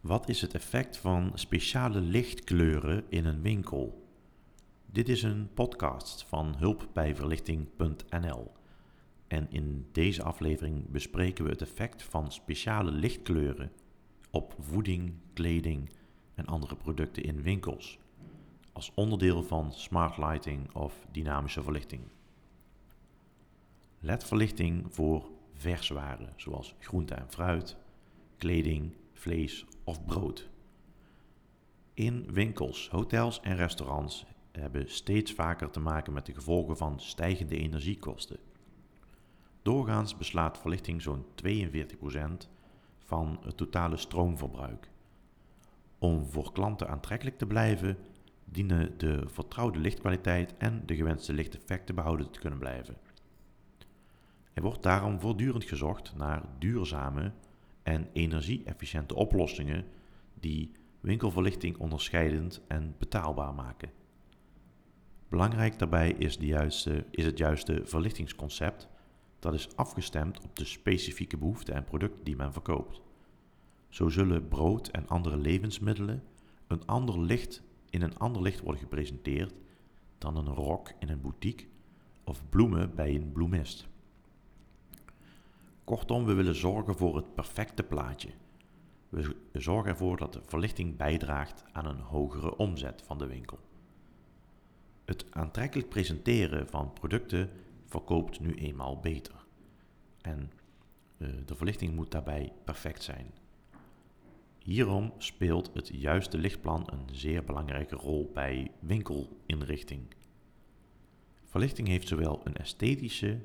Wat is het effect van speciale lichtkleuren in een winkel? Dit is een podcast van hulpbijverlichting.nl. En in deze aflevering bespreken we het effect van speciale lichtkleuren op voeding, kleding en andere producten in winkels, als onderdeel van smart lighting of dynamische verlichting. LED-verlichting voor verswaren, zoals groente en fruit, kleding, vlees of brood. In winkels, hotels en restaurants hebben steeds vaker te maken met de gevolgen van stijgende energiekosten. Doorgaans beslaat verlichting zo'n 42% van het totale stroomverbruik. Om voor klanten aantrekkelijk te blijven, dienen de vertrouwde lichtkwaliteit en de gewenste lichteffecten behouden te kunnen blijven. Er wordt daarom voortdurend gezocht naar duurzame en energie-efficiënte oplossingen die winkelverlichting onderscheidend en betaalbaar maken. Belangrijk daarbij is, de juiste, is het juiste verlichtingsconcept dat is afgestemd op de specifieke behoeften en producten die men verkoopt. Zo zullen brood en andere levensmiddelen een ander licht in een ander licht worden gepresenteerd dan een rok in een boutique of bloemen bij een bloemist. Kortom, we willen zorgen voor het perfecte plaatje. We zorgen ervoor dat de verlichting bijdraagt aan een hogere omzet van de winkel. Het aantrekkelijk presenteren van producten verkoopt nu eenmaal beter. En uh, de verlichting moet daarbij perfect zijn. Hierom speelt het juiste lichtplan een zeer belangrijke rol bij winkelinrichting. Verlichting heeft zowel een esthetische,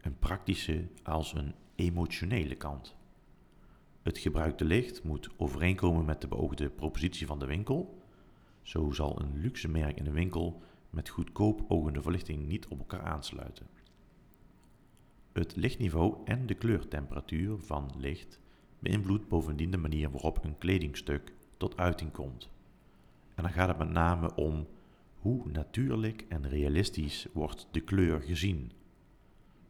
een praktische als een emotionele kant. Het gebruikte licht moet overeenkomen met de beoogde propositie van de winkel. Zo zal een luxe merk in de winkel met goedkoop ogende verlichting niet op elkaar aansluiten. Het lichtniveau en de kleurtemperatuur van licht beïnvloedt bovendien de manier waarop een kledingstuk tot uiting komt. En dan gaat het met name om hoe natuurlijk en realistisch wordt de kleur gezien.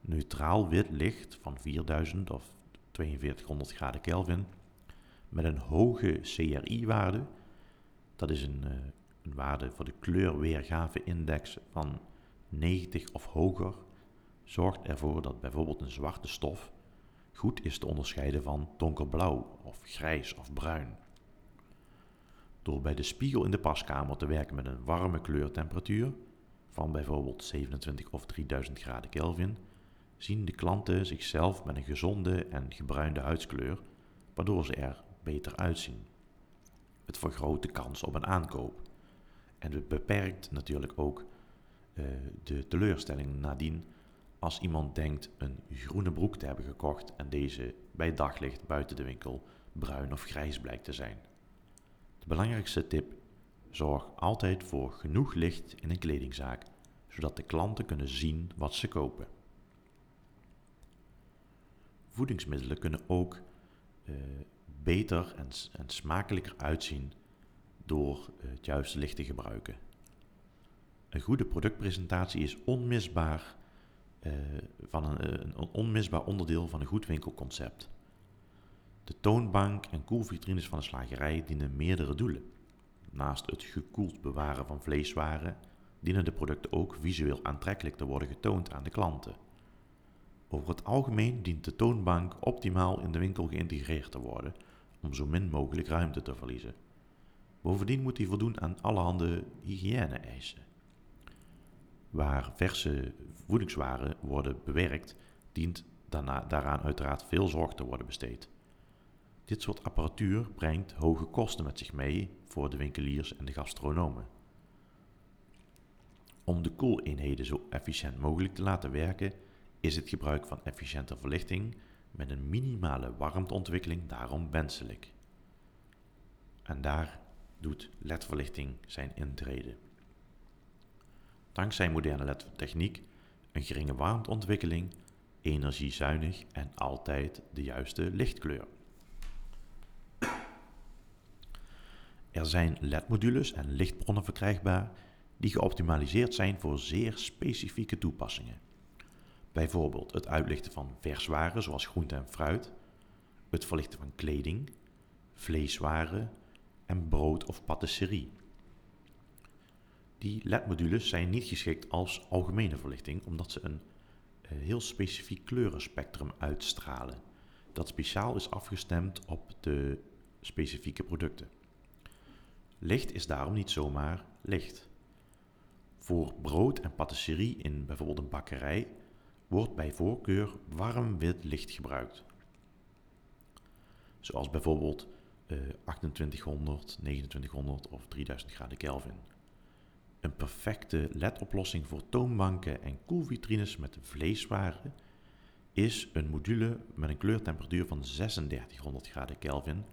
Neutraal wit licht van 4000 of 4200 graden Kelvin met een hoge CRI-waarde, dat is een, eh, een waarde voor de kleurweergave-index van 90 of hoger, zorgt ervoor dat bijvoorbeeld een zwarte stof goed is te onderscheiden van donkerblauw of grijs of bruin. Door bij de spiegel in de paskamer te werken met een warme kleurtemperatuur van bijvoorbeeld 27 of 3000 graden Kelvin, zien de klanten zichzelf met een gezonde en gebruinde huidskleur, waardoor ze er beter uitzien. Het vergroot de kans op een aankoop. En het beperkt natuurlijk ook uh, de teleurstelling nadien als iemand denkt een groene broek te hebben gekocht en deze bij daglicht buiten de winkel bruin of grijs blijkt te zijn. De belangrijkste tip: zorg altijd voor genoeg licht in een kledingzaak, zodat de klanten kunnen zien wat ze kopen. Voedingsmiddelen kunnen ook uh, beter en, en smakelijker uitzien door het juiste licht te gebruiken. Een goede productpresentatie is onmisbaar uh, van een, eh, een, onmisbaar onderdeel van een goed winkelconcept. De toonbank en koelvitrines van de slagerij dienen meerdere doelen. Naast het gekoeld bewaren van vleeswaren dienen de producten ook visueel aantrekkelijk te worden getoond aan de klanten. Over het algemeen dient de toonbank optimaal in de winkel geïntegreerd te worden om zo min mogelijk ruimte te verliezen. Bovendien moet hij voldoen aan allerhande hygiëne-eisen. Waar verse voedingswaren worden bewerkt, dient daarna, daaraan uiteraard veel zorg te worden besteed. Dit soort apparatuur brengt hoge kosten met zich mee voor de winkeliers en de gastronomen. Om de koeleenheden zo efficiënt mogelijk te laten werken, is het gebruik van efficiënte verlichting met een minimale warmteontwikkeling daarom wenselijk. En daar doet LED-verlichting zijn intrede. Dankzij moderne LED-techniek, een geringe warmteontwikkeling, energiezuinig en altijd de juiste lichtkleur. Er zijn LED-modules en lichtbronnen verkrijgbaar die geoptimaliseerd zijn voor zeer specifieke toepassingen. Bijvoorbeeld het uitlichten van verswaren zoals groente en fruit, het verlichten van kleding, vleeswaren en brood of patisserie. Die LED-modules zijn niet geschikt als algemene verlichting omdat ze een eh, heel specifiek kleurenspectrum uitstralen dat speciaal is afgestemd op de specifieke producten. Licht is daarom niet zomaar licht. Voor brood en patisserie in bijvoorbeeld een bakkerij wordt bij voorkeur warm wit licht gebruikt. Zoals bijvoorbeeld uh, 2800, 2900 of 3000 graden Kelvin. Een perfecte LED-oplossing voor toonbanken en koelvitrines met vleeswaren is een module met een kleurtemperatuur van 3600 graden Kelvin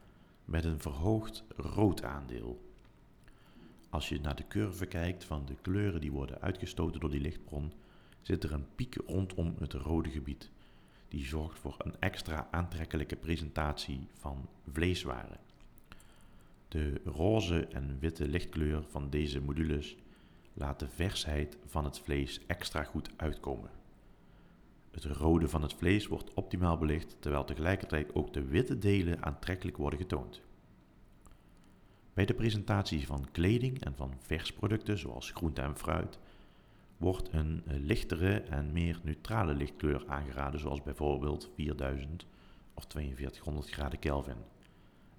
met een verhoogd rood aandeel. Als je naar de curve kijkt van de kleuren die worden uitgestoten door die lichtbron, zit er een piek rondom het rode gebied. Die zorgt voor een extra aantrekkelijke presentatie van vleeswaren. De roze en witte lichtkleur van deze modules laat de versheid van het vlees extra goed uitkomen. Het rode van het vlees wordt optimaal belicht, terwijl tegelijkertijd ook de witte delen aantrekkelijk worden getoond. Bij de presentatie van kleding en van versproducten zoals groente en fruit wordt een eh, lichtere en meer neutrale lichtkleur aangeraden, zoals bijvoorbeeld 4000 of 4200 graden Kelvin.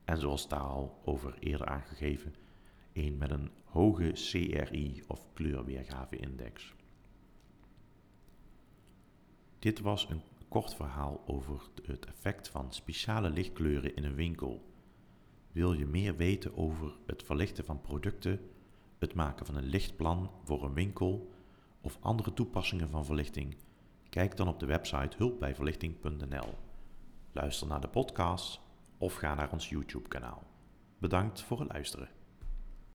En zoals daar al over eerder aangegeven, een met een hoge CRI of kleurweergave-index. Dit was een kort verhaal over het effect van speciale lichtkleuren in een winkel. Wil je meer weten over het verlichten van producten, het maken van een lichtplan voor een winkel of andere toepassingen van verlichting? Kijk dan op de website hulpbijverlichting.nl. Luister naar de podcast of ga naar ons YouTube-kanaal. Bedankt voor het luisteren.